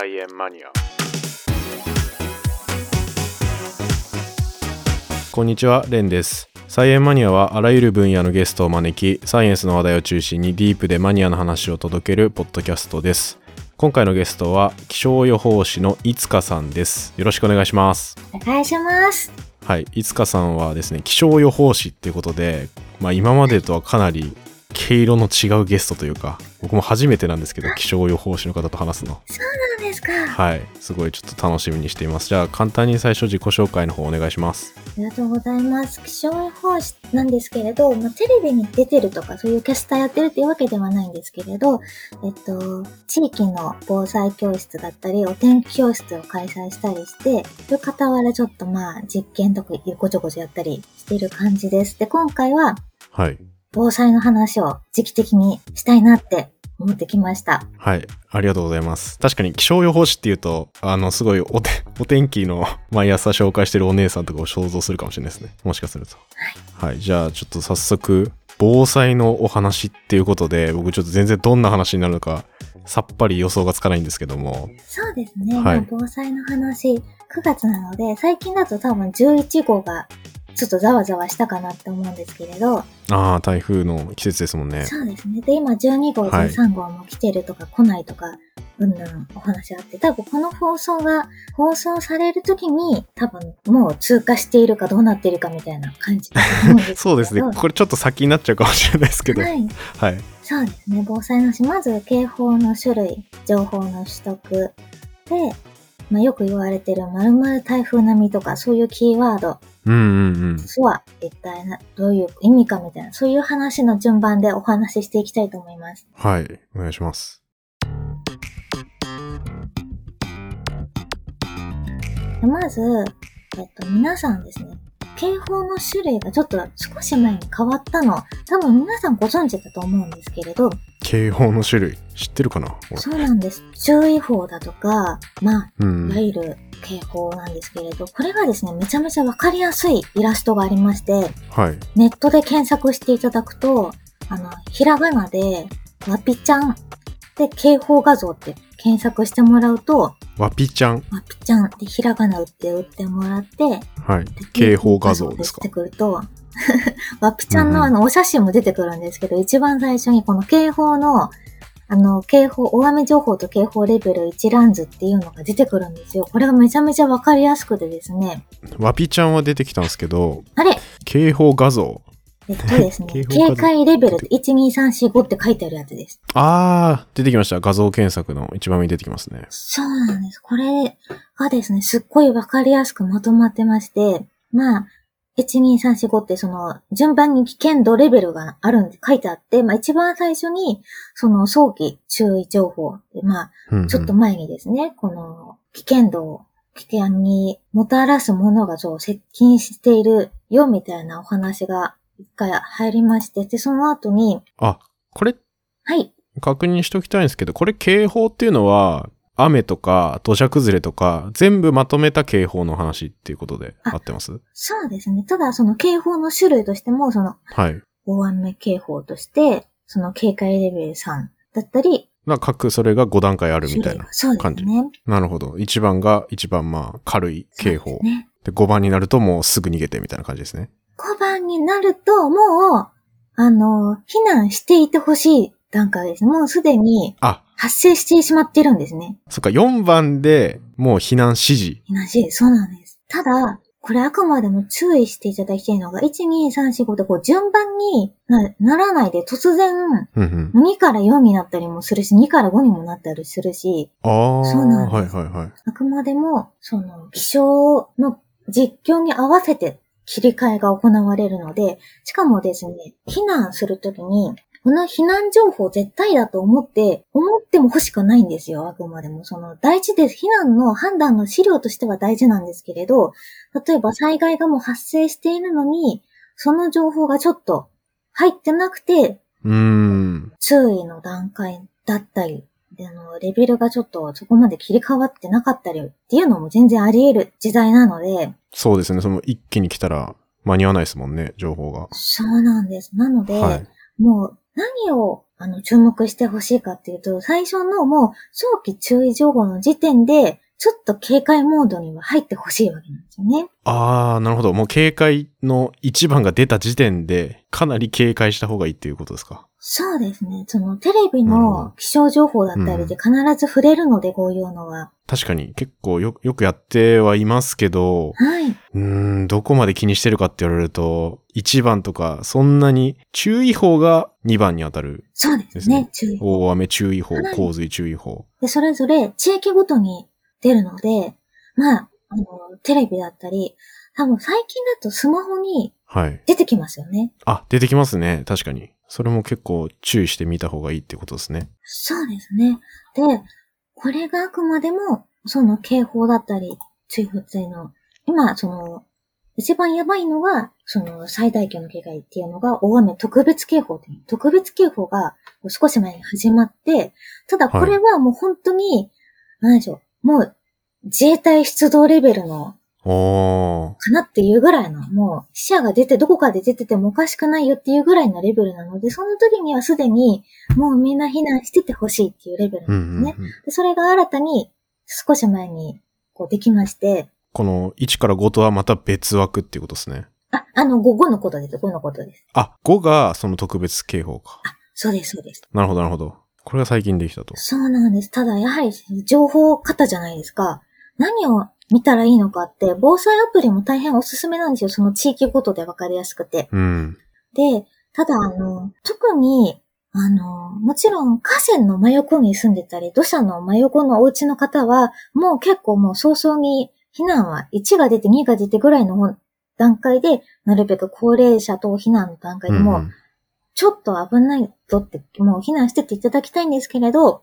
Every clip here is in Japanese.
菜園マニア。こんにちはレンです。菜園マニアはあらゆる分野のゲストを招きサイエンスの話題を中心にディープでマニアの話を届けるポッドキャストです。今回のゲストは気象予報士のいつかさんです。よろしくお願いします。お願いします。はいいつかさんはですね気象予報士っていうことでまあ今までとはかなり毛色の違うゲストというか僕も初めてなんですけど気象予報士の方と話すの。そうですか？はい。すごいちょっと楽しみにしています。じゃあ簡単に最初自己紹介の方お願いします。ありがとうございます。気象予報士なんですけれど、まあ、テレビに出てるとかそういうキャスターやってるっていうわけではないんですけれどえっと地域の防災教室だったりお天気教室を開催したりしてそれ傍らちょっとまあ実験とかごちょごちょやったりしてる感じです。で今回ははい。防災の話を時期的にしたいなって思ってきました。はい。ありがとうございます。確かに気象予報士っていうと、あの、すごい お天気の毎朝紹介してるお姉さんとかを想像するかもしれないですね。もしかすると。はい。じゃあ、ちょっと早速、防災のお話っていうことで、僕ちょっと全然どんな話になるのか、さっぱり予想がつかないんですけども。そうですね。はいまあ、防災の話、9月なので、最近だと多分11号がちょっとざわざわしたかなって思うんですけれど、ああ、台風の季節ですもんね。そうですね。で、今12号、はい13号も来てるとか来ないとか、うんうんお話あって、多分この放送が放送される時に、多分もう通過しているかどうなっているかみたいな感じ。そうですね。これちょっと先になっちゃうかもしれないですけど。はい。はい。そうですね。防災のし、まず警報の種類、情報の取得で、まあ、よく言われてる〇〇台風並みとか、そういうキーワードうんうんうん。とは一体な、どういう意味かみたいな、そういう話の順番でお話ししていきたいと思います。はい。お願いします。でまず、えっと、皆さんですね、警報の種類がちょっと少し前に変わったの、多分皆さんご存知だと思うんですけれど、警報の種類、知ってるかな？俺そうなんです。注意報だとか、まあ、うんいわ。ゆる警報なんですけれど、これがですね、めちゃめちゃわかりやすいイラストがありまして、はい。ネットで検索していただくと、あの、ひらがなで、わぴちゃんで警報画像って検索してもらうと、わぴちゃん。わぴちゃんってひらがな打って打ってもらって、はい。で警報画像ですか？出てくると、わぴちゃんのあの、お写真も出てくるんですけど、一番最初にこの警報の、あの、警報、大雨情報と警報レベル一覧図っていうのが出てくるんですよ。これがめちゃめちゃわかりやすくてですね。わぴちゃんは出てきたんですけど、あれ？警報画像。えっとですね 警戒レベル12345って書いてあるやつです。あー、出てきました。画像検索の一番上に出てきますね。そうなんです。これがですね、すっごいわかりやすくまとまってまして、まあ、12345ってその、順番に危険度レベルがあるんで書いてあって、まあ一番最初に、その早期注意情報で、まあ、うんうん。ちょっと前にですね、この危険度を危険にもたらすものがそう接近しているよみたいなお話が一回入りまして、で、その後に、あ、これはい、確認しておきたいんですけど、これ警報っていうのは、雨とか土砂崩れとか、全部まとめた警報の話っていうことであ合ってます？そうですね。ただその警報の種類としても、そのはい。大雨警報として、その警戒レベル3だったり、まあ、各それが5段階あるみたいな種類が。そうです感じ。ね。なるほど。1番が一番まあ軽い警報です。ね。で、5番になるともうすぐ逃げてみたいな感じですね。5番になると、もう、あの、避難していてほしい段階です。もうすでにあ、発生してしまってるんですね。そっか、4番でもう避難指示。避難指示、そうなんです。ただ、これあくまでも注意していただきたいのが、1、2、3、4、5でこう順番になならないで突然、うんうん。2から4になったりもするし、2から5にもなったりするし、ああ、そうなんはいですはいはい。あくまでも、その、気象の実況に合わせて切り替えが行われるので、しかもですね、避難するときに、この避難情報絶対だと思って、思っても欲しくないんですよ、あくまでも。その、大事です。避難の判断の資料としては大事なんですけれど、例えば災害がもう発生しているのに、その情報がちょっと入ってなくて、うーん。注意の段階だったり、であの、レベルがちょっとそこまで切り替わってなかったりっていうのも全然あり得る時代なので、そうですね。その一気に来たら間に合わないですもんね、情報が。そうなんです。なので、はい。もう何をあの、注目してほしいかっていうと、最初のもう、早期注意情報の時点で、ちょっと警戒モードには入ってほしいわけなんですよね。ああ、なるほど。もう警戒の一番が出た時点で、かなり警戒した方がいいっていうことですか？そうですね。そのテレビの気象情報だったりで必ず触れるので、こういうのは。確かに結構よよくやってはいますけど、はい。うーん、どこまで気にしてるかって言われると、1番とか、そんなに注意報が2番に当たる。そうでですすねね。注意報。大雨注意報は、い洪水注意報。で、それぞれ地域ごとに出るので、まあ、あの、テレビだったり、多分最近だとスマホにはい。出てきますよね。あ、出てきますね。確かに。それも結構注意してみた方がいいってことですね。そうですね。で、これがあくまでも、その警報だったり、注意報っていうの、今、その、一番やばいのが、その最大級の警戒っていうのが、大雨特別警報っていう、特別警報が少し前に始まって、ただこれはもう本当に、なんでしょう、もう自衛隊出動レベルの。かなっていうぐらいの、もう死者が出て、どこかで出ててもおかしくないよっていうぐらいのレベルなので、その時にはすでにもうみんな避難しててほしいっていうレベルうんなんですね。うんうん。でそれが新たに少し前にこうできまして、この1から5とはまた別枠っていうことですね。あ、あの、5、5のことです、5のことです。あ、5がその特別警報か。そうです、そうです。なるほど、なるほど。これが最近できたと。そうなんです。ただ、やはり情報型じゃないですか。何を見たらいいのかって、防災アプリも大変おすすめなんですよ。その地域ごとでわかりやすくて。うん。で、ただ、あの、特に、あの、もちろん河川の真横に住んでたり、土砂の真横のお家の方は、もう結構もう早々に避難は1が出て2が出てぐらいの段階で、なるべく高齢者等避難の段階でもう、んちょっと危ないぞって、もう避難してっていただきたいんですけれど、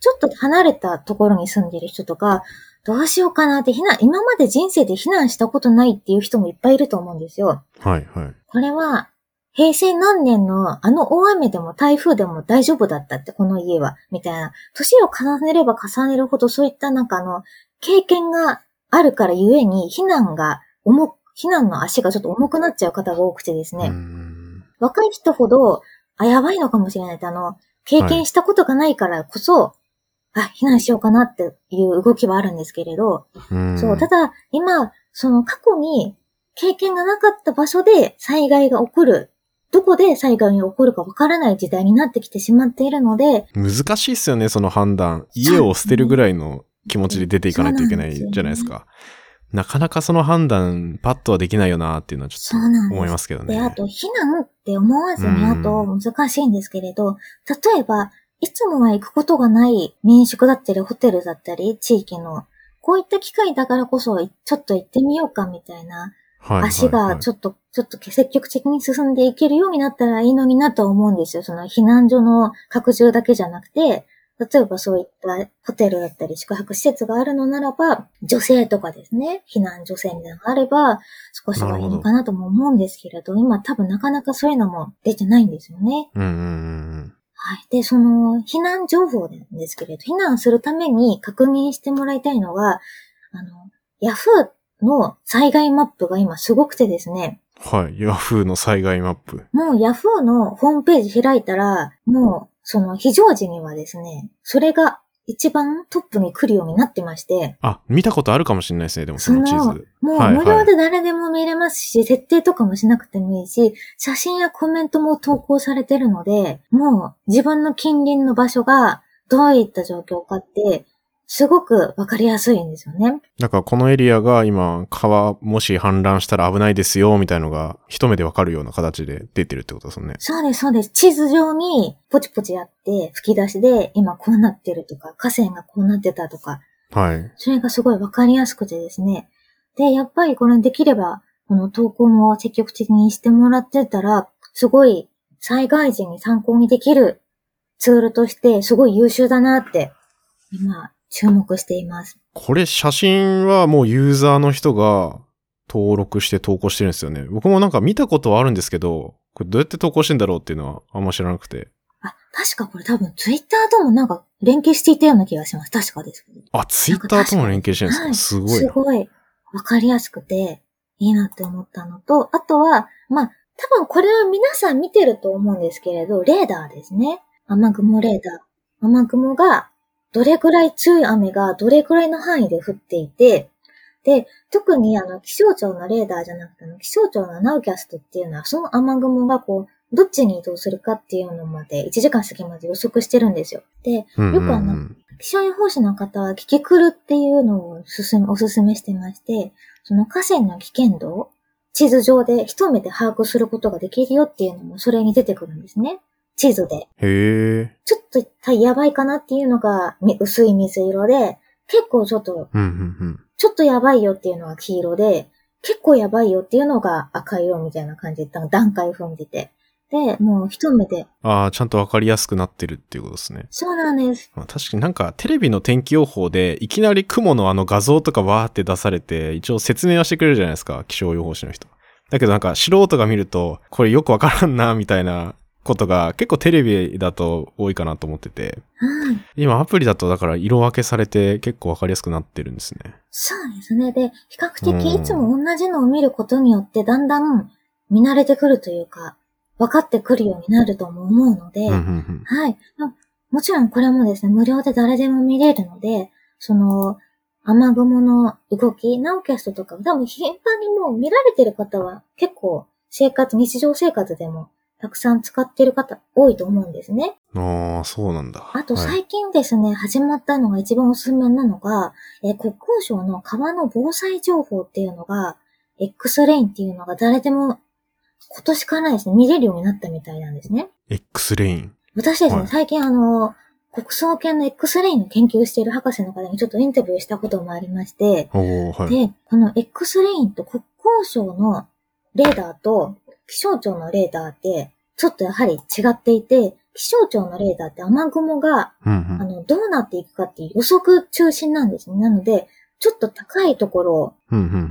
ちょっと離れたところに住んでる人とか、どうしようかなって避難、今まで人生で避難したことないっていう人もいっぱいいると思うんですよ。はい、はい。これは、平成何年のあの大雨でも台風でも大丈夫だったって、この家は、みたいな。年を重ねれば重ねるほどそういったなんかあの、経験があるからゆえに避難が重く、避難の足がちょっと重くなっちゃう方が多くてですね。うん若い人ほど、あ、やばいのかもしれないって、あの、経験したことがないからこそ、あ、避難しようかなっていう動きはあるんですけれど、うんそう、ただ、今、その過去に経験がなかった場所で災害が起こる、どこで災害が起こるかわからない時代になってきてしまっているので、難しいっすよね、その判断。家を捨てるぐらいの気持ちで出ていかないといけないじゃないですか。なかなかその判断、パッとはできないよなっていうのはちょっと思いますけどね。で、あと、避難って思わずに、うんあと、難しいんですけれど、例えば、いつもは行くことがない民宿だったり、ホテルだったり、地域の、こういった機会だからこそ、ちょっと行ってみようかみたいな、はい足がちょっょっと、ちょっと積極的に進んでいけるようになったらいいのになと思うんですよ。その避難所の拡充だけじゃなくて、例えばそういったホテルだったり宿泊施設があるのならば、女性とかですね、避難女性みたいなのがあれば、少しはいいのかなとも思うんですけれど、今多分なかなかそういうのも出てないんですよね。うんうんうんはい。で、その、避難情報なんですけれど、避難するために確認してもらいたいのが、あの、ヤフーの災害マップが今すごくてですね、うん。はい。ヤフーの災害マップ。もうヤフーのホームページ開いたら、もう、その非常時にはですね、それが一番トップに来るようになってまして、あ、見たことあるかもしれないですね、でもそそのの地図。もうはい無料で誰でも見れますし、設定とかもしなくてもいいし、写真やコメントも投稿されてるので、もう自分の近隣の場所がどういった状況かって、すごくわかりやすいんですよね。なんかこのエリアが今、川もし氾濫したら危ないですよ、みたいのが一目でわかるような形で出てるってことですよね。そうです、そうです。地図上にポチポチやって吹き出しで今こうなってるとか、河川がこうなってたとか、はい。それがすごいわかりやすくてですね。で、やっぱりこれできれば、この投稿も積極的にしてもらってたら、すごい災害時に参考にできるツールとしてすごい優秀だなって、今、注目しています。これ写真はもうユーザーの人が登録して投稿してるんですよね。僕もなんか見たことはあるんですけど、これどうやって投稿してんだろうっていうのはあんま知らなくて。あ、確かこれ多分ツイッターともなんか連携していたような気がします。確かです。あ、ツイッターとも連携してるんですか、はいすごいな。すごいわかりやすくていいなって思ったのと、あとは、まあ、多分これは皆さん見てると思うんですけれど、レーダーですね。雨雲レーダー。雨雲がどれくらい強い雨がどれくらいの範囲で降っていて、で、特にあの気象庁のレーダーじゃなくて、気象庁のナウキャストっていうのは、その雨雲がこう、どっちに移動するかっていうのまで、1時間過ぎまで予測してるんですよ。で、よくあの、気象予報士の方は、キキクルっていうのをおすすめしてまして、その河川の危険度を地図上で一目で把握することができるよっていうのもそれに出てくるんですね。地図で。へえ。ちょっとやばいかなっていうのが薄い水色で、結構ちょっと、ちょっとやばいよっていうのが黄色で、結構やばいよっていうのが赤色みたいな感じで段階踏んでて。で、もう一目で。ああ、ちゃんとわかりやすくなってるっていうことですね。そうなんです。まあ、確かになんかテレビの天気予報でいきなり雲のあの画像とかわーって出されて、一応説明はしてくれるじゃないですか、気象予報士の人。だけどなんか素人が見ると、これよくわからんな、みたいなことが結構テレビだと多いかなと思ってて。はい。今アプリだとだから色分けされて結構わかりやすくなってるんですね。そうですね。で、比較的いつも同じのを見ることによってだんだん見慣れてくるというか、分かってくるようになるとも思うので、はい。もちろんこれもですね、無料で誰でも見れるので、その、雨雲の動き、ナオキャストとか多分頻繁にもう見られてる方は結構生活、日常生活でもたくさん使ってる方多いと思うんですね。ああ、そうなんだ。あと最近ですね、はい、始まったのが一番おすすめなのが、え国交省の川の防災情報っていうのが、X レインっていうのが誰でも今年からですね、見れるようになったみたいなんですね。X レイン。私ですね、はい、最近あの、国葬研の X レインの研究している博士の方にちょっとインタビューしたこともありまして、はい、で、この X レインと国交省のレーダーと気象庁のレーダーって、ちょっとやはり違っていて、気象庁のレーダーって雨雲が、うんうん、あの、どうなっていくかっていう予測中心なんですね。なので、ちょっと高いところを、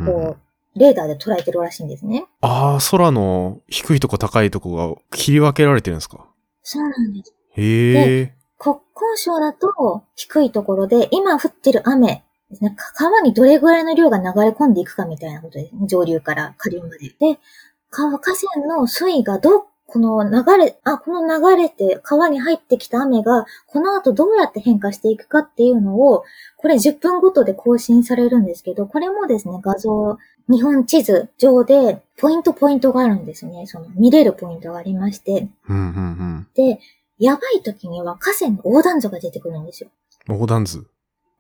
こう、レーダーで捉えてるらしいんですね。ああ、空の低いとこ高いとこが切り分けられてるんですか？そうなんです。へえ。国交省だと低いところで、今降ってる雨ですね、川にどれぐらいの量が流れ込んでいくかみたいなことですね。上流から下流まで。で、川、河川の水位がど、この流れ、あ、この流れて川に入ってきた雨が、この後どうやって変化していくかっていうのを、これ10分ごとで更新されるんですけど、これもですね、画像日本地図上で、ポイントポイントがあるんですね。その、見れるポイントがありまして。うんうんうん、で、やばい時には河川の横断図が出てくるんですよ。横断図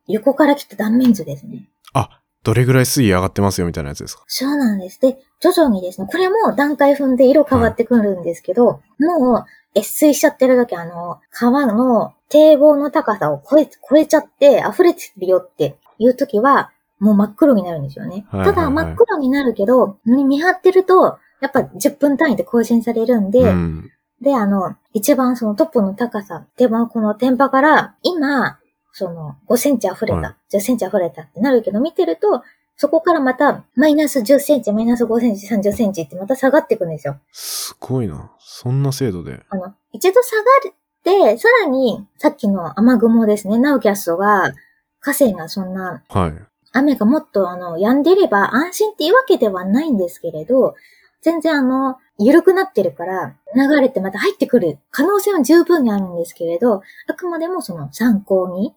横から来た断面図ですね。あ、どれぐらい水位上がってますよみたいなやつですか？そうなんです。で、徐々にですね、これも段階踏んで色変わってくるんですけど、はい、もう、越水しちゃってる時、あの、川の堤防の高さを超え、超えちゃって溢れてるよっていう時は、もう真っ黒になるんですよね。ただ真っ黒になるけど、見張ってると、やっぱ10分単位で更新されるんで、うん、で、あの、一番そのトップの高さ、でもこの天パから、今、その5センチ溢れた、はい、10センチ溢れたってなるけど、見てると、そこからまた、マイナス10センチ、マイナス5センチ、30センチってまた下がっていくんですよ。すごいな。そんな精度で。あの、一度下がって、さらに、さっきの雨雲ですね、ナウキャストが、河川がそんな、はい。雨がもっとあの、止んでれば安心っていうわけではないんですけれど、全然あの、緩くなってるから、流れてまた入ってくる可能性は十分にあるんですけれど、あくまでもその参考に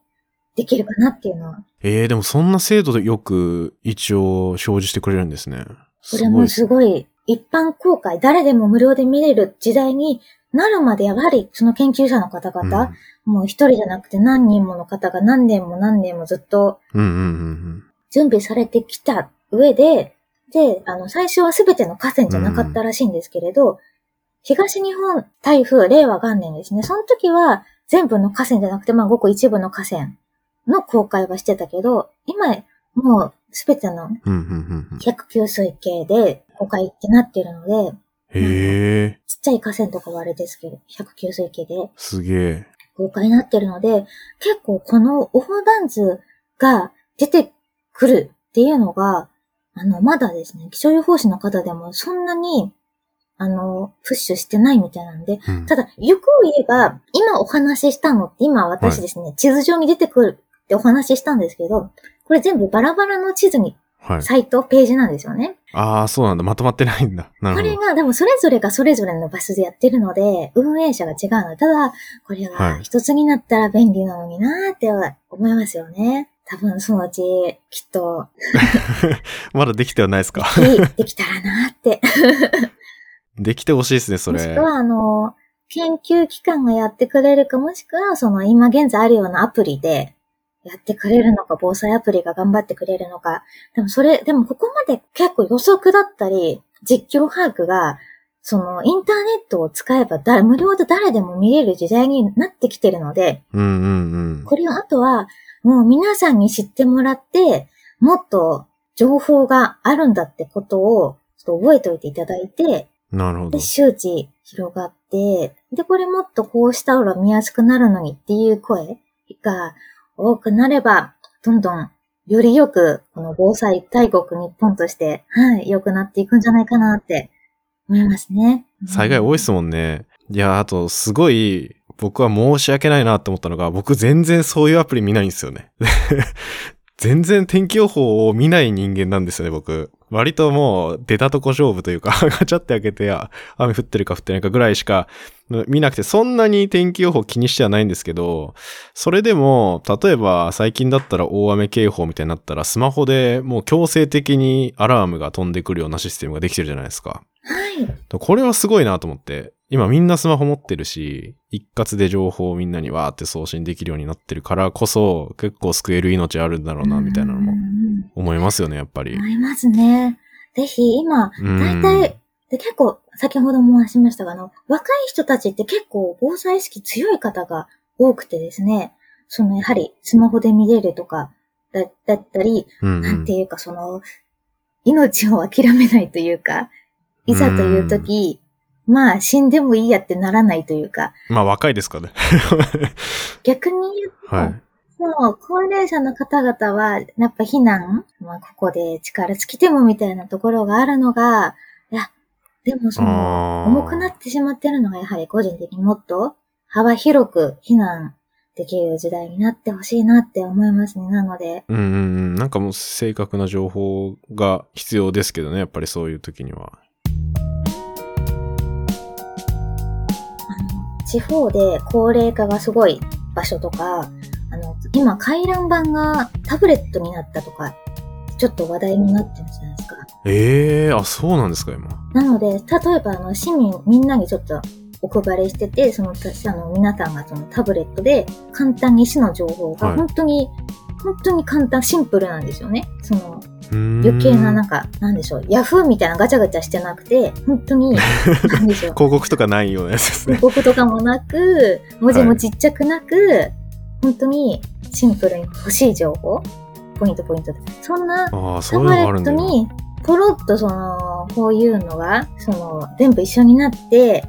できるかなっていうのは。ええー、でもそんな精度でよく一応表示してくれるんですね。これもすごい、一般公開、誰でも無料で見れる時代になるまでやはりその研究者の方々、うん、もう一人じゃなくて何人もの方が何年も何年もずっと準備されてきた上で、で、あの、最初は全ての河川じゃなかったらしいんですけれど、うん、東日本台風令和元年ですね。その時は全部の河川じゃなくて、まあごく一部の河川の公開はしてたけど、今、もう全ての100給水系で公開ってなってるので、へえ。ちっちゃい河川とかはあれですけど、100給水系で。すげえ。公開になってるので、結構この横断図が出てくるっていうのが、あの、まだですね、気象予報士の方でもそんなに、あの、プッシュしてないみたいなんで、うん、ただ、よく言えば、今お話ししたのって、今私ですね、はい、地図上に出てくるってお話ししたんですけど、これ全部バラバラの地図にはい。サイト、ページなんですよね。ああ、そうなんだ。まとまってないんだ。なるほど。これが、でもそれぞれがそれぞれの場所でやってるので、運営者が違うので、ただ、これはいが一つになったら便利なのになーって思いますよね。多分そのうち、きっと、まだできてはないですか？でできたらなーって。できてほしいですね、それ。もしくは、あの、研究機関がやってくれるか、もしくは、その今現在あるようなアプリでやってくれるのか、防災アプリが頑張ってくれるのか。でもそれ、でもここまで結構予測だったり、実況把握が、そのインターネットを使えば誰無料で誰でも見れる時代になってきてるので、うんうんうん。これをあとは、もう皆さんに知ってもらって、もっと情報があるんだってことを、ちょっと覚えておいていただいて、なるほどで、。周知広がって、で、これもっとこうした方が見やすくなるのにっていう声が多くなれば、どんどんよりよく、この防災大国日本として、はい、良くなっていくんじゃないかなって思いますね。災害多いですもんね。いや、あと、すごい、僕は申し訳ないなって思ったのが、僕全然そういうアプリ見ないんですよね。全然天気予報を見ない人間なんですよね、僕。割ともう出たとこ勝負というか、ガチャって開けて、あ雨降ってるか降ってないかぐらいしか見なくて、そんなに天気予報気にしてはないんですけど、それでも、例えば最近だったら大雨警報みたいになったら、スマホでもう強制的にアラームが飛んでくるようなシステムができてるじゃないですか。はい。これはすごいなと思って。今みんなスマホ持ってるし、一括で情報をみんなにわーって送信できるようになってるからこそ、結構救える命あるんだろうな、みたいなのも思いますよね、やっぱり。思いますね。ぜひ、今、うん大体、で結構、先ほども話しましたが、あの、若い人たちって結構防災意識強い方が多くてですね、その、やはり、スマホで見れるとか、だだったり、うんうんなんていうか、その、命を諦めないというか、いざという時、まあ、死んでもいいやってならないというか、まあ若いですかね。逆に言うと、はい。もう、高齢者の方々は、やっぱ避難、まあ、ここで力尽きてもみたいなところがあるのが、いや、でもその、重くなってしまってるのが、やはり個人的にもっと幅広く避難できる時代になってほしいなって思いますね。なので、うんうんうん。なんかもう正確な情報が必要ですけどね、やっぱりそういう時には。地方で高齢化がすごい場所とか、あの、今回覧板がタブレットになったとか、ちょっと話題になってるじゃないですか。ええー、あ、そうなんですか、今。なので、例えば、あの、市民みんなにちょっとお配りしてて、その、たあの、皆さんがそのタブレットで簡単に市の情報がはい本当に、本当に簡単、シンプルなんですよね。その、余計ななんか、なんでしょう、ヤフーみたいなガチャガチャしてなくて、本当に、なんでしょう、広告とかないようなやつですね広。告とかもなく、文字もちっちゃくなく、本当にシンプルに欲しい情報、ポイントポイントで。そんなタブレ。ットに、ポロッとその、こういうのが、その、全部一緒になって。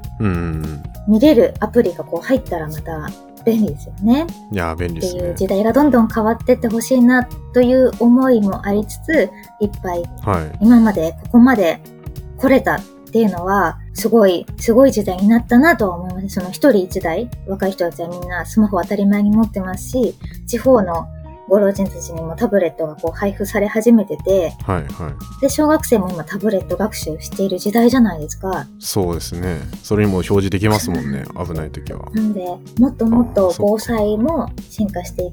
見れるアプリがこう入ったらまた便利ですよね。いやー、便利ってですね。いう時代がどんどん変わってってほしいなという思いもありつつ、いっぱいはい。今までここまで来れたっていうのは、すごい、すごい時代になったなとは思います。その一人一台、若い人たちはみんなスマホ当たり前に持ってますし、地方のご老人たちにもタブレットがこう配布され始めてて、はいはい。で、小学生も今タブレット学習している時代じゃないですか。そうですね。それにも表示できますもんね。危ない時は。なので、もっともっと防災も進化して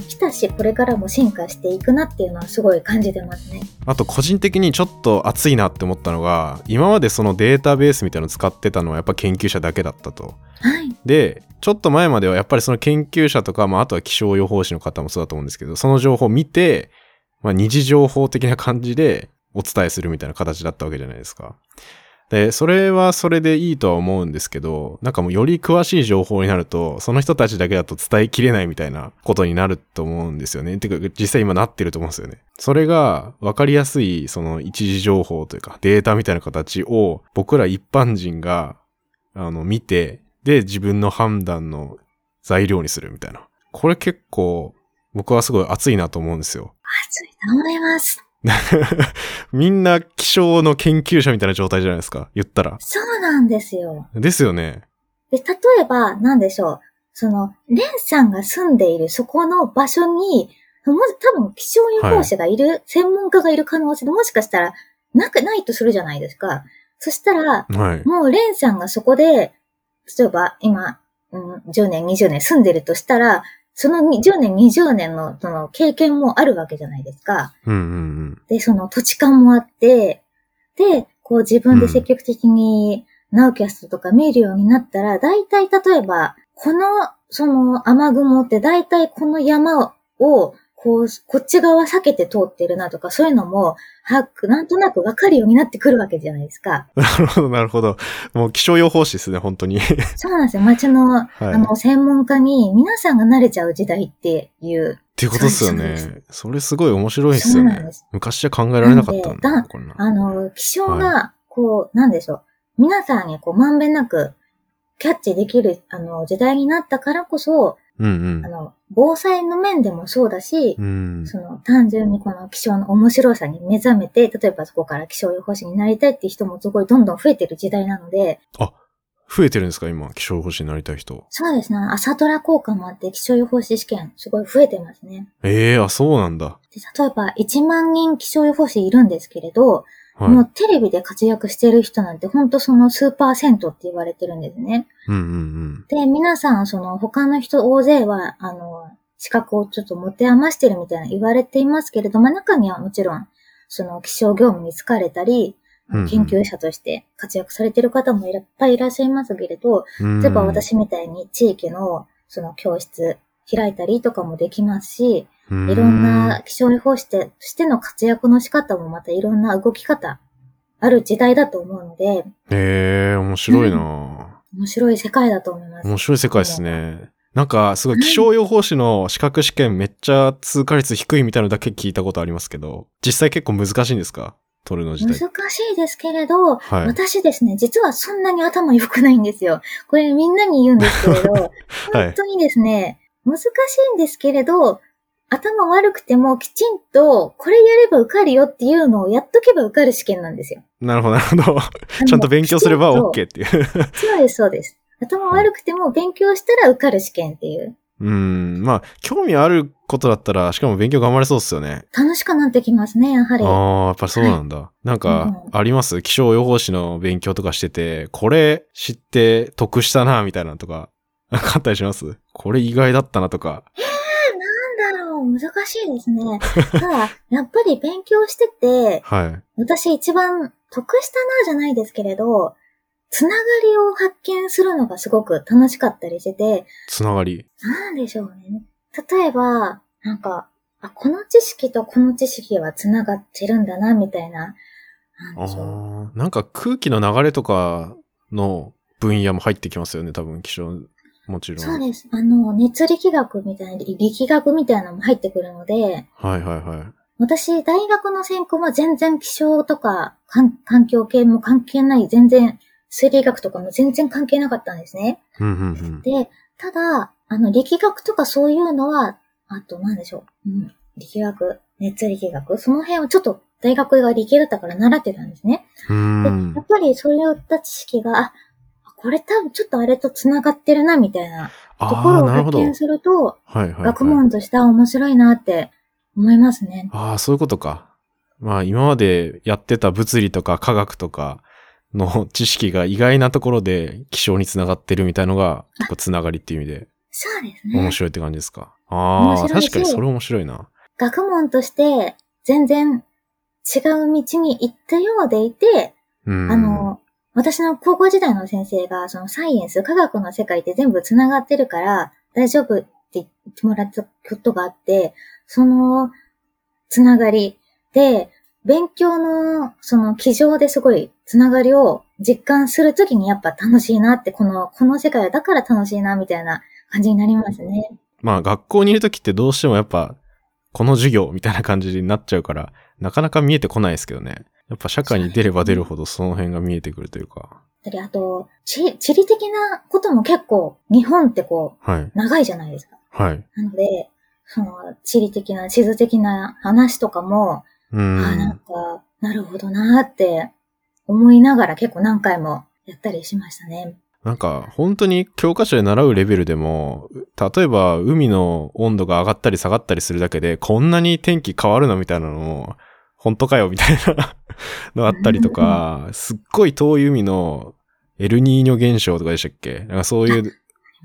きたし、これからも進化していくなっていうのはすごい感じてますね。あと個人的にちょっと熱いなって思ったのが、今までそのデータベースみたいなの使ってたのはやっぱ研究者だけだったと。はい。で、ちょっと前まではやっぱりその研究者とか、まああとは気象予報士の方もそうだと思うんですけど、その情報を見て、まあ二次情報的な感じでお伝えするみたいな形だったわけじゃないですか。で、それはそれでいいとは思うんですけど、なんかもうより詳しい情報になると、その人たちだけだと伝えきれないみたいなことになると思うんですよね。てか、実際今なってると思うんですよね。それが分かりやすい、その一時情報というかデータみたいな形を僕ら一般人が、あの、見て、で、自分の判断の材料にするみたいな。これ結構、僕はすごい熱いなと思うんですよ。熱いと思います。みんな気象の研究者みたいな状態じゃないですか。言ったら。そうなんですよ。ですよね。で、例えば、なんでしょう。その、レンさんが住んでいるそこの場所に、も多分気象予報士がいる、専門家がいる可能性でもしかしたらなくないとするじゃないですか。そしたら、はい。もうレンさんがそこで、例えば今、うん、10年、20年住んでるとしたら、その10年、20年のその経験もあるわけじゃないですか。うんうんで、その土地勘もあって、で、こう自分で積極的にナウキャストとか見るようになったら、大体例えば、この、その雨雲って大体この山を、こう、こっち側避けて通ってるなとか、そういうのも、はなんとなくわかるようになってくるわけじゃないですか。うん。なるほど、なるほど。もう気象予報士ですね、本当に。そうなんですよ。町の、はい。あの、専門家に皆さんが慣れちゃう時代っていう。っていうことですよね。それすごい面白いですよね。昔じゃ考えられなかったんだ。なんでこんな。あの、気象が、こう、なんでしょう。皆さんにこう、まんべんなくキャッチできる、あの、時代になったからこそ、うんあの、防災の面でもそうだしう、ん。うん。その、単純にこの気象の面白さに目覚めて、例えばそこから気象予報士になりたいっていう人もすごいどんどん増えてる時代なので、増えてるんですか？今、気象予報士になりたい人。そうですね、朝ドラ効果もあって気象予報士試験すごい増えてますね。ええあ、そうなんだ。で例えば1万人気象予報士いるんですけれど、はい。もうテレビで活躍してる人なんてほんとその数パーセントって言われてるんですね。うんうんで、皆さんその他の人大勢は、あの、資格をちょっと持て余してるみたいな言われていますけれども、中にはもちろん、その気象業務に疲れたり、うんうん研究者として活躍されてる方もいっぱいいらっしゃいますけれど、うん。例えば私みたいに地域のその教室開いたりとかもできますし、うん、いろんな気象予報士としての活躍の仕方もまたいろんな動き方ある時代だと思うので、ええ面白いな、面白い世界だと思います。面白い世界ですね。なんか、すごい気象予報士の資格試験めっちゃ通過率低いみたいなのだけ聞いたことありますけど、実際結構難しいんですか？取るの自難体。しいですけれど、はい。私ですね、実はそんなに頭良くないんですよ。これみんなに言うんですけれど、はい本当にですね、難しいんですけれど、頭悪くてもきちんと、これやれば受かるよっていうのをやっとけば受かる試験なんですよ。なるほど、なるほど。ちゃんと勉強すれば OK っていう。そうです、そうです。頭悪くても勉強したら受かる試験っていう。うん。まあ、興味あることだったら、しかも勉強頑張れそうですよね。楽しくなってきますね、やはり。ああ、やっぱりそうなんだ。なんか、うんあります？気象予報士の勉強とかしてて、これ知って得したな、みたいなのとか、なんかあったりします？これ意外だったなとか。難しいですね。ただ、やっぱり勉強してて、はい。私一番得したなじゃないですけれど、つながりを発見するのがすごく楽しかったりしてて、つながり。なんでしょうね。例えば、なんか、あ、この知識とこの知識はつながってるんだな、みたいな。なん。あ、なんか空気の流れとかの分野も入ってきますよね、多分気象、もちろん。そうです。あの、熱力学みたいな、力学みたいなのも入ってくるので、はいはいはい。私、大学の専攻は全然気象とか、環環境系も関係ない、全然、水理学とかも全然関係なかったんですね。うんうんで、ただ、あの、力学とかそういうのは、あと、なんでしょう。うん。力学、熱力学、その辺はちょっと大学が理系だったから習ってたんですね。で、んやっ。ぱりそういった知識が、あ、これ多分ちょっとあれと繋がってるな、みたいなところを発見すると、はい、はい。学問としては面白いなって思いますね。ああ、そういうことか。まあ今までやってた物理とか科学とかの知識が意外なところで気象につながってるみたいのが結構つながりっていう意味でそうですね。面白いって感じですか？ああ、確かにそれ面白いな。学問として全然違う道に行ったようでいて、うん。あの、私の高校時代の先生が、そのサイエンス、科学の世界って全部繋がってるから大丈夫って言ってもらったことがあって、その繋がりで、勉強のその机上ですごい繋がりを実感するときにやっぱ楽しいなって、この、この世界はだから楽しいなみたいな感じになりますね。まあ学校にいるときってどうしてもやっぱこの授業みたいな感じになっちゃうからなかなか見えてこないですけどね。やっぱ社会に出れば出るほどその辺が見えてくるというか。であと、地地理的なことも結構日本ってこはい。う長いじゃないですか。はい。なので、その地理的な地図的な話とかも、うああ、なんん。か、なるほどなーって思いながら結構何回もやったりしましたね。なんか、本当に教科書で習うレベルでも、例えば海の温度が上がったり下がったりするだけで、こんなに天気変わるのみたいなのも、本当かよみたいな のあったりとか、すっごい遠い海のエルニーニョ現象とかでしたっけ？なんかそういう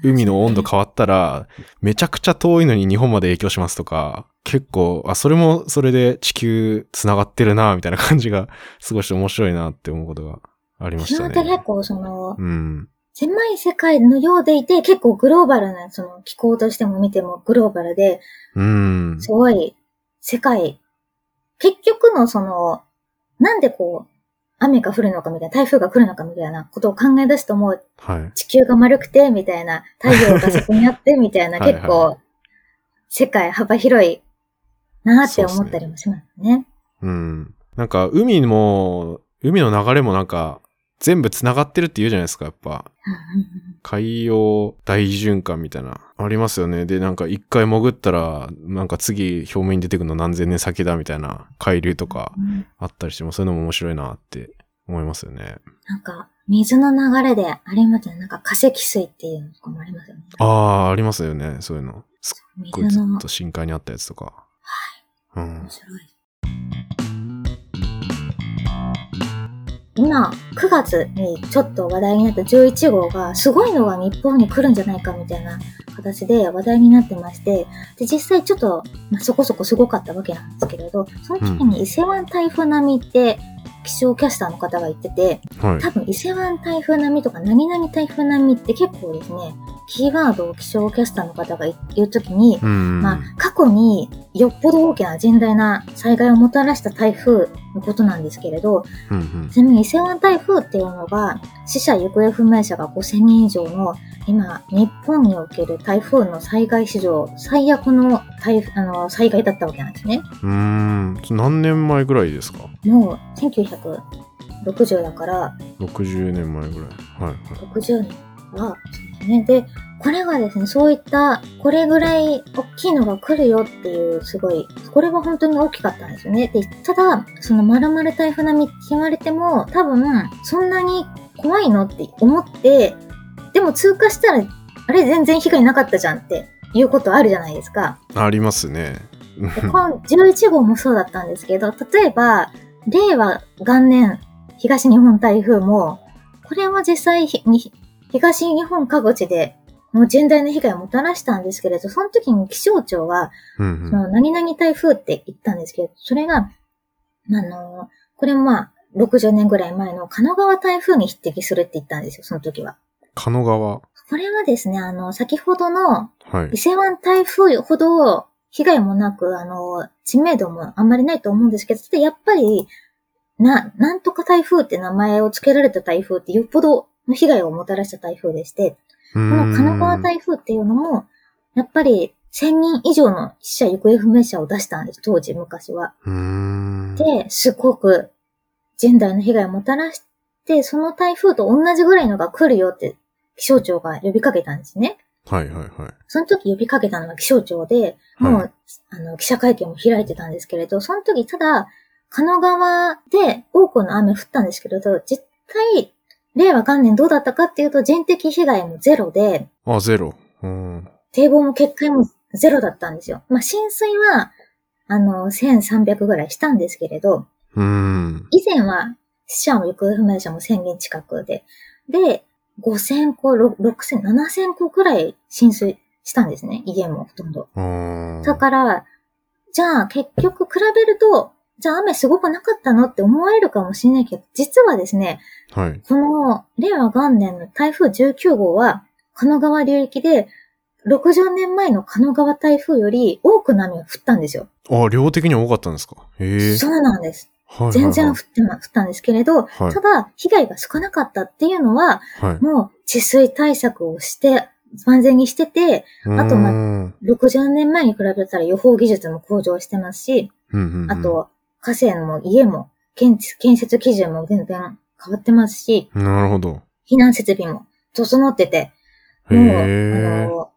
海の温度変わったら、めちゃくちゃ遠いのに日本まで影響しますとか、結構、あ、それもそれで地球繋がってるなみたいな感じが、すごい面白いなって思うことがありましたね。それって結構その、うん。狭い世界のようでいて、結構グローバルな、その気候としても見てもグローバルで、うん。すごい世界、結局のその、なんでこう、雨が降るのかみたいな、台風が来るのかみたいなことを考え出すともうはい。地球が丸くて、みたいな、太陽がそこにあって、みたいな、はいはい結構、世界幅広いなって思ったりもしますね。うん。なんか、海も、海の流れもなんか、全部繋がってるって言うじゃないですか、やっぱ。海洋大循環みたいな。ありますよね。で、なんか一回潜ったら、なんか次表面に出てくるの何千年先だみたいな海流とかうんあったりしても、そういうのも面白いなって思いますよね。なんか、水の流れでありますよね。なんか化石水っていうのとかもありますよね。ああ、ありますよね。そういうの。すっごい水のずっと、深海にあったやつとか。はい。うん面。白い。今、9月にちょっと話題になった11号が、すごいのが日本に来るんじゃないかみたいな形で話題になってまして、で、実際ちょっと、まあ、そこそこすごかったわけなんですけれど、その時に伊勢湾台風並みって、気象キャスターの方が言ってて、はい。多分伊勢湾台風並みとか何々台風並みって結構ですね、キーワードを気象キャスターの方が言うときに、うん。まあ、過去によっぽど大きな甚大な災害をもたらした台風のことなんですけれど、うんうん。ちなみに伊勢湾台風っていうのが、死者行方不明者が5000人以上の、今、日本における台風の災害史上最悪の台風あの災害だったわけなんですね。うーん。何年前ぐらいですか？もう、1960だから、?60 年前ぐらい。はいはい。60年は、そうですね。で、これがですね、そういった、これぐらい大きいのが来るよっていう、すごい、これは本当に大きかったんですよね。で、ただ、その丸々台風並みって言われても、多分、そんなに怖いのって思って、でも通過したら、あれ全然被害なかったじゃんっていうことあるじゃないですか。ありますね。で今11号もそうだったんですけど、例えば、令和元年東日本台風も、これは実際ひに東日本各地でもう甚大な被害をもたらしたんですけれど、その時に気象庁が、うんその何々台風って言ったんですけど、それが、あの、これもまあ、60年ぐらい前の神奈川台風に匹敵するって言ったんですよ、その時は。神奈川。これはですね、あの、先ほどのはい伊。勢湾台風ほど被害もなく、あの、知名度もあんまりないと思うんですけど、ただやっぱり、な、なんとか台風って名前を付けられた台風ってよっぽどの被害をもたらした台風でして、ここの神奈川台風っていうのも、やっぱり1000人以上の死者行方不明者を出したんです、当時昔は。で、すごく甚大な被害をもたらして、その台風と同じぐらいのが来るよって気象庁が呼びかけたんですね。はいはいはい。その時呼びかけたのが気象庁で、もう、はいあの、記者会見も開いてたんですけれど、その時ただ、神奈川で多くの雨降ったんですけれど、実際、令和元年どうだったかっていうと、人的被害もゼロで、あ、ゼロ。うん。堤防も決壊もゼロだったんですよ。まあ、浸水は、あの、1300ぐらいしたんですけれど、うーん。以前は死者も行方不明者も1000人近くで、で、5000個、ろ6000、7000個くらい浸水したんですね。家もほとんど。だから、じゃあ結局比べると、じゃあ雨すごくなかったのって思われるかもしれないけど、実はですね、はい。この令和元年の台風19号は、神奈川流域で、60年前の神奈川台風より多くの雨が降ったんですよ。あ、量的には多かったんですか？へえ。そうなんです。はいはいはい全然降ってま、降ったんですけれど、はいただ、被害が少なかったっていうのは、はい。もう治水対策をして、万全にしてて、あとまうーん60年前に比べたら予報技術も向上してますし、うんうんうんあ、と、河川も家も建設、建設基準も全然変わってますし、なるほど。避難設備も整ってて、へもう、え。あの、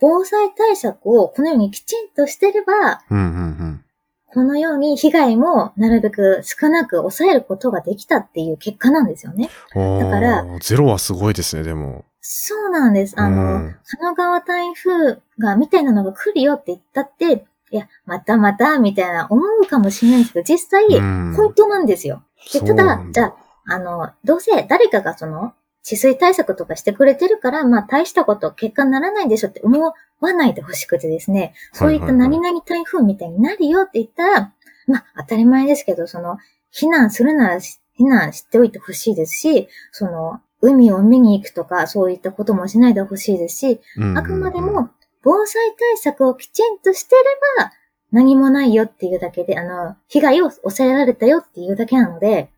防災対策をこのようにきちんとしてれば、うんうんうん。このように被害もなるべく少なく抑えることができたっていう結果なんですよね。だからゼロはすごいですね、でも。そうなんです。あの、うん神奈川台風が、みたいなのが来るよって言ったって、いや、またまた、みたいな思うかもしれないんですけど、実際、うん。本当なんですよ。でただじゃあ、あの、どうせ誰かがその、治水対策とかしてくれてるから、まあ大したこと結果にならないでしょって思わないでほしくてですね、そういった何々台風みたいになるよって言ったら、まあ当たり前ですけど、その、避難するならし避難しておいてほしいですし、その、海を見に行くとか、そういったこともしないでほしいですし、あくまでも、防災対策をきちんとしてれば、何もないよっていうだけで、あの、被害を抑えられたよっていうだけなので、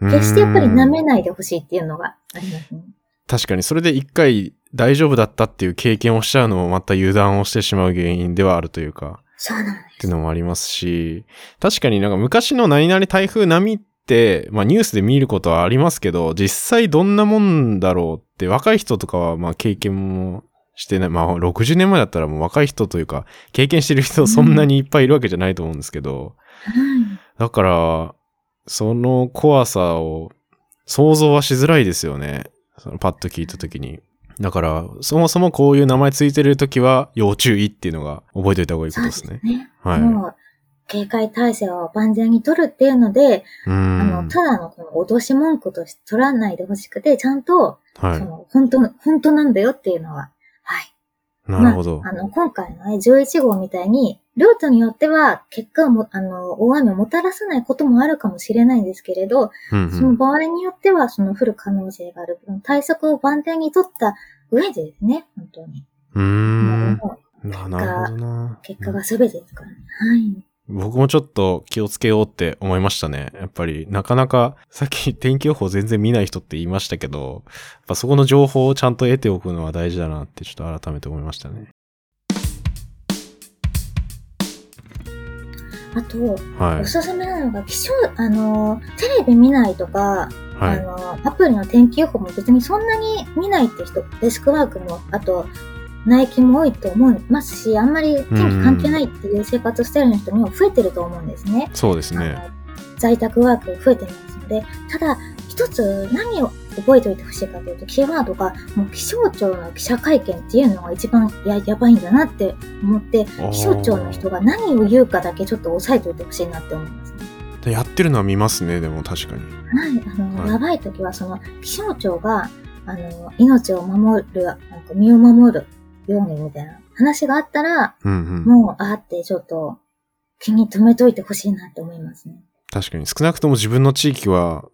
決してやっぱり舐めないでほしいっていうのがありますね。確かにそれで一回大丈夫だったっていう経験をしちゃうのもまた油断をしてしまう原因ではあるというか、そうなんでっていうのもありますし、確かになんか昔の何々台風並みって、まあニュースで見ることはありますけど、実際どんなもんだろうって若い人とかはまあ経験もしてない、まあ60年前だったらもう若い人というか、経験してる人そんなにいっぱいいるわけじゃないと思うんですけど、す。はい。だから、その怖さを想像はしづらいですよね。そのパッと聞いたときに。だから、そもそもこういう名前ついてるときは要注意っていうのが覚えておいた方がいいことですね。ね。はい。もう、警戒体制を万全に取るっていうので、あの、ん。ただのこの脅し文句として取らないでほしくて、ちゃんと、はい。その、本当、本当なんだよっていうのは、はい。なるほど。まあ、あの、今回のね、11号みたいに、ルートによっては、結果をも、あの、大雨をもたらさないこともあるかもしれないんですけれど、うんその場合によっては、その降る可能性がある分、対策を万全に取った上でですね、本当に。うん。うーん。もうななるほどな。結果が全てですからね。はい。僕もちょっと気をつけようって思いましたね。やっぱりなかなか、さっき 天気予報全然見ない人って言いましたけど、やっぱそこの情報をちゃんと得ておくのは大事だなってちょっと改めて思いましたね。あと、はいお。すすめなのが、気象、あの、テレビ見ないとか、はい。あの、アプリの天気予報も別にそんなに見ないって人、デスクワークも、あと、内勤も多いと思いますし、あんまり天気関係ないっていう生活スタイルの人も増えてると思うんですね。そうですね。在宅ワーク増えてますので、ただ、一つ何を覚えておいてほしいかというと、キーワードが、もう気象庁の記者会見っていうのが一番ややばいんだなって思って、気象庁の人が何を言うかだけちょっと押さえておいてほしいなって思いますね。でやってるのは見ますね、でも確かに。はい、あの、はいやばい時は、その、気象庁が、あの、命を守る、なんか身を守るようにみたいな話があったら、うんうん。もう、あーってちょっと、気に留めといてほしいなって思いますね。確かに。少なくとも自分の地域は、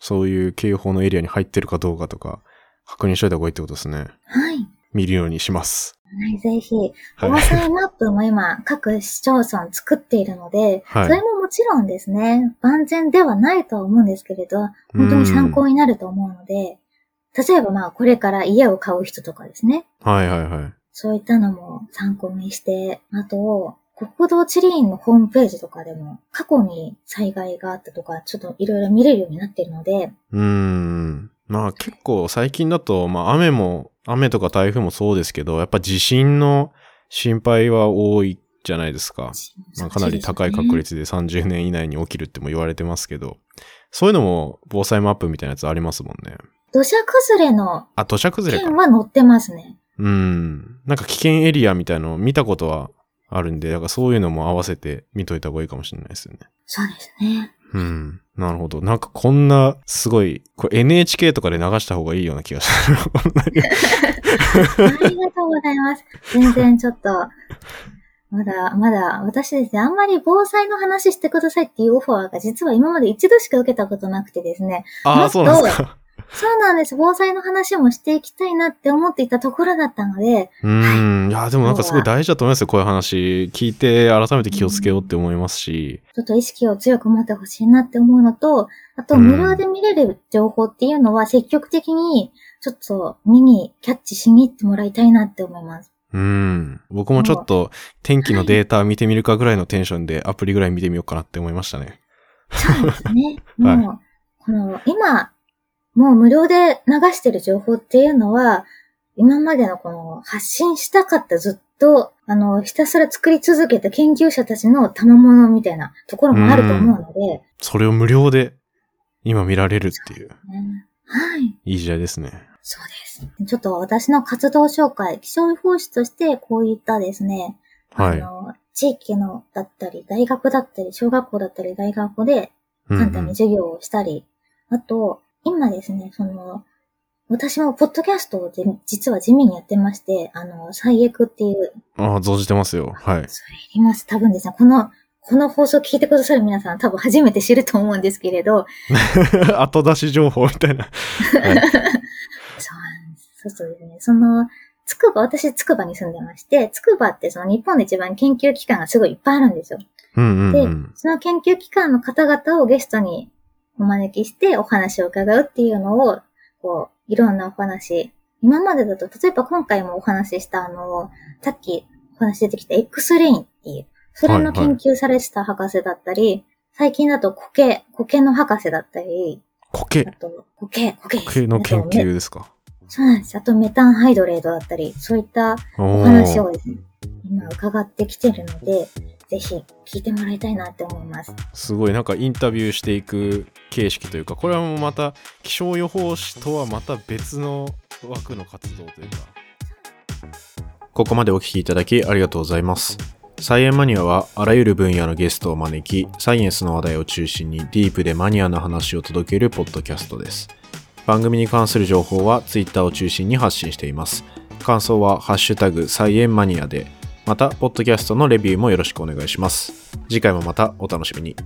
そういう警報のエリアに入ってるかどうかとか、確認しといた方がいいってことですね。はい。見るようにします。はい、ぜひ、はい防災マップも今、各市町村作っているので、はいそれももちろんですね、万全ではないとは思うんですけれど、本当に参考になると思うので、例えばまあ、これから家を買う人とかですね、はいはいはい。そういったのも参考にして、あと、国土地理院のホームページとかでも、過去に災害があったとか、ちょっといろいろ見れるようになっているので、うーん。まあ結構最近だと、まあ雨も、雨とか台風もそうですけど、やっぱ地震の心配は多いじゃないですか。まあ、かなり高い確率で30年以内に起きるっても言われてますけど、そういうのも防災マップみたいなやつありますもんね。土砂崩れのあ、土砂崩れか件。は載ってますね。うん。なんか危険エリアみたいのを見たことはあるんで、だからそういうのも合わせて見といた方がいいかもしれないですよね。そうですね。うん。なるほど。なんかこんな、すごい、これ NHK とかで流した方がいいような気がする。ありがとうございます。全然ちょっと、まだ、まだ、私ですね、あんまり防災の話してくださいっていうオファーが実は今まで一度しか受けたことなくてですね。ああ、そうなんですか。そうなんです。防災の話もしていきたいなって思っていたところだったので、うん。いや、でもなんかすごい大事だと思いますよ、こういう話。聞いて改めて気をつけようって思いますし。ちょっと意識を強く持ってほしいなって思うのと、あとうん無料で見れる情報っていうのは積極的にちょっと見にキャッチしに行ってもらいたいなって思います。うん。僕もちょっと天気のデータ見てみるかぐらいのテンションでアプリぐらい見てみようかなって思いましたね。そうですね。はいもう、この、今、もう無料で流してる情報っていうのは、今までのこの発信したかったずっと、あの、ひたすら作り続けた研究者たちの賜物みたいなところもあると思うので、それを無料で今見られるっていう、ねはい。いい時代ですね。そうです。ちょっと私の活動紹介、気象予報士としてこういったですね、はい。あの、地域のだったり、大学だったり、小学校だったり、大学で簡単に授業をしたり、あと、今ですね、その、私もポッドキャストをで実は地味にやってまして、あの、最悪っていう、ああ、存じてますよ。はい。それいます。多分ですね、この、この放送聞いてくださる皆さん多分初めて知ると思うんですけれど、後出し情報みたいな。はい。そうなんです。そうそうですね。その、つくば、私つくばに住んでまして、つくばってその日本で一番研究機関がすごいいっぱいあるんですよ。うんうんでうん。その研究機関の方々をゲストにお招きしてお話を伺うっていうのを、こう、いろんなお話。今までだと、例えば今回もお話ししたあの、さっきお話出てきた X レインっていう、それの研究されてた博士だったり、最近だと苔、苔の博士だったり、苔あ。と、苔、苔。苔の研究ですか？そうなんです。あとメタンハイドレートだったり、そういったおお話をーですね、今伺ってきてるので、ぜひ聞いてもらいたいなって思います。すごいなんかインタビューしていく形式というかこれはもうまた気象予報士とはまた別の枠の活動というか。ここまでお聞きいただきありがとうございます。サイエンマニアはあらゆる分野のゲストを招きサイエンスの話題を中心にディープでマニアな話を届けるポッドキャストです。番組に関する情報は Twitter を中心に発信しています感想はハッシュタグ菜園マニアでまたポッドキャストのレビューもよろしくお願いします。次回もまたお楽しみに。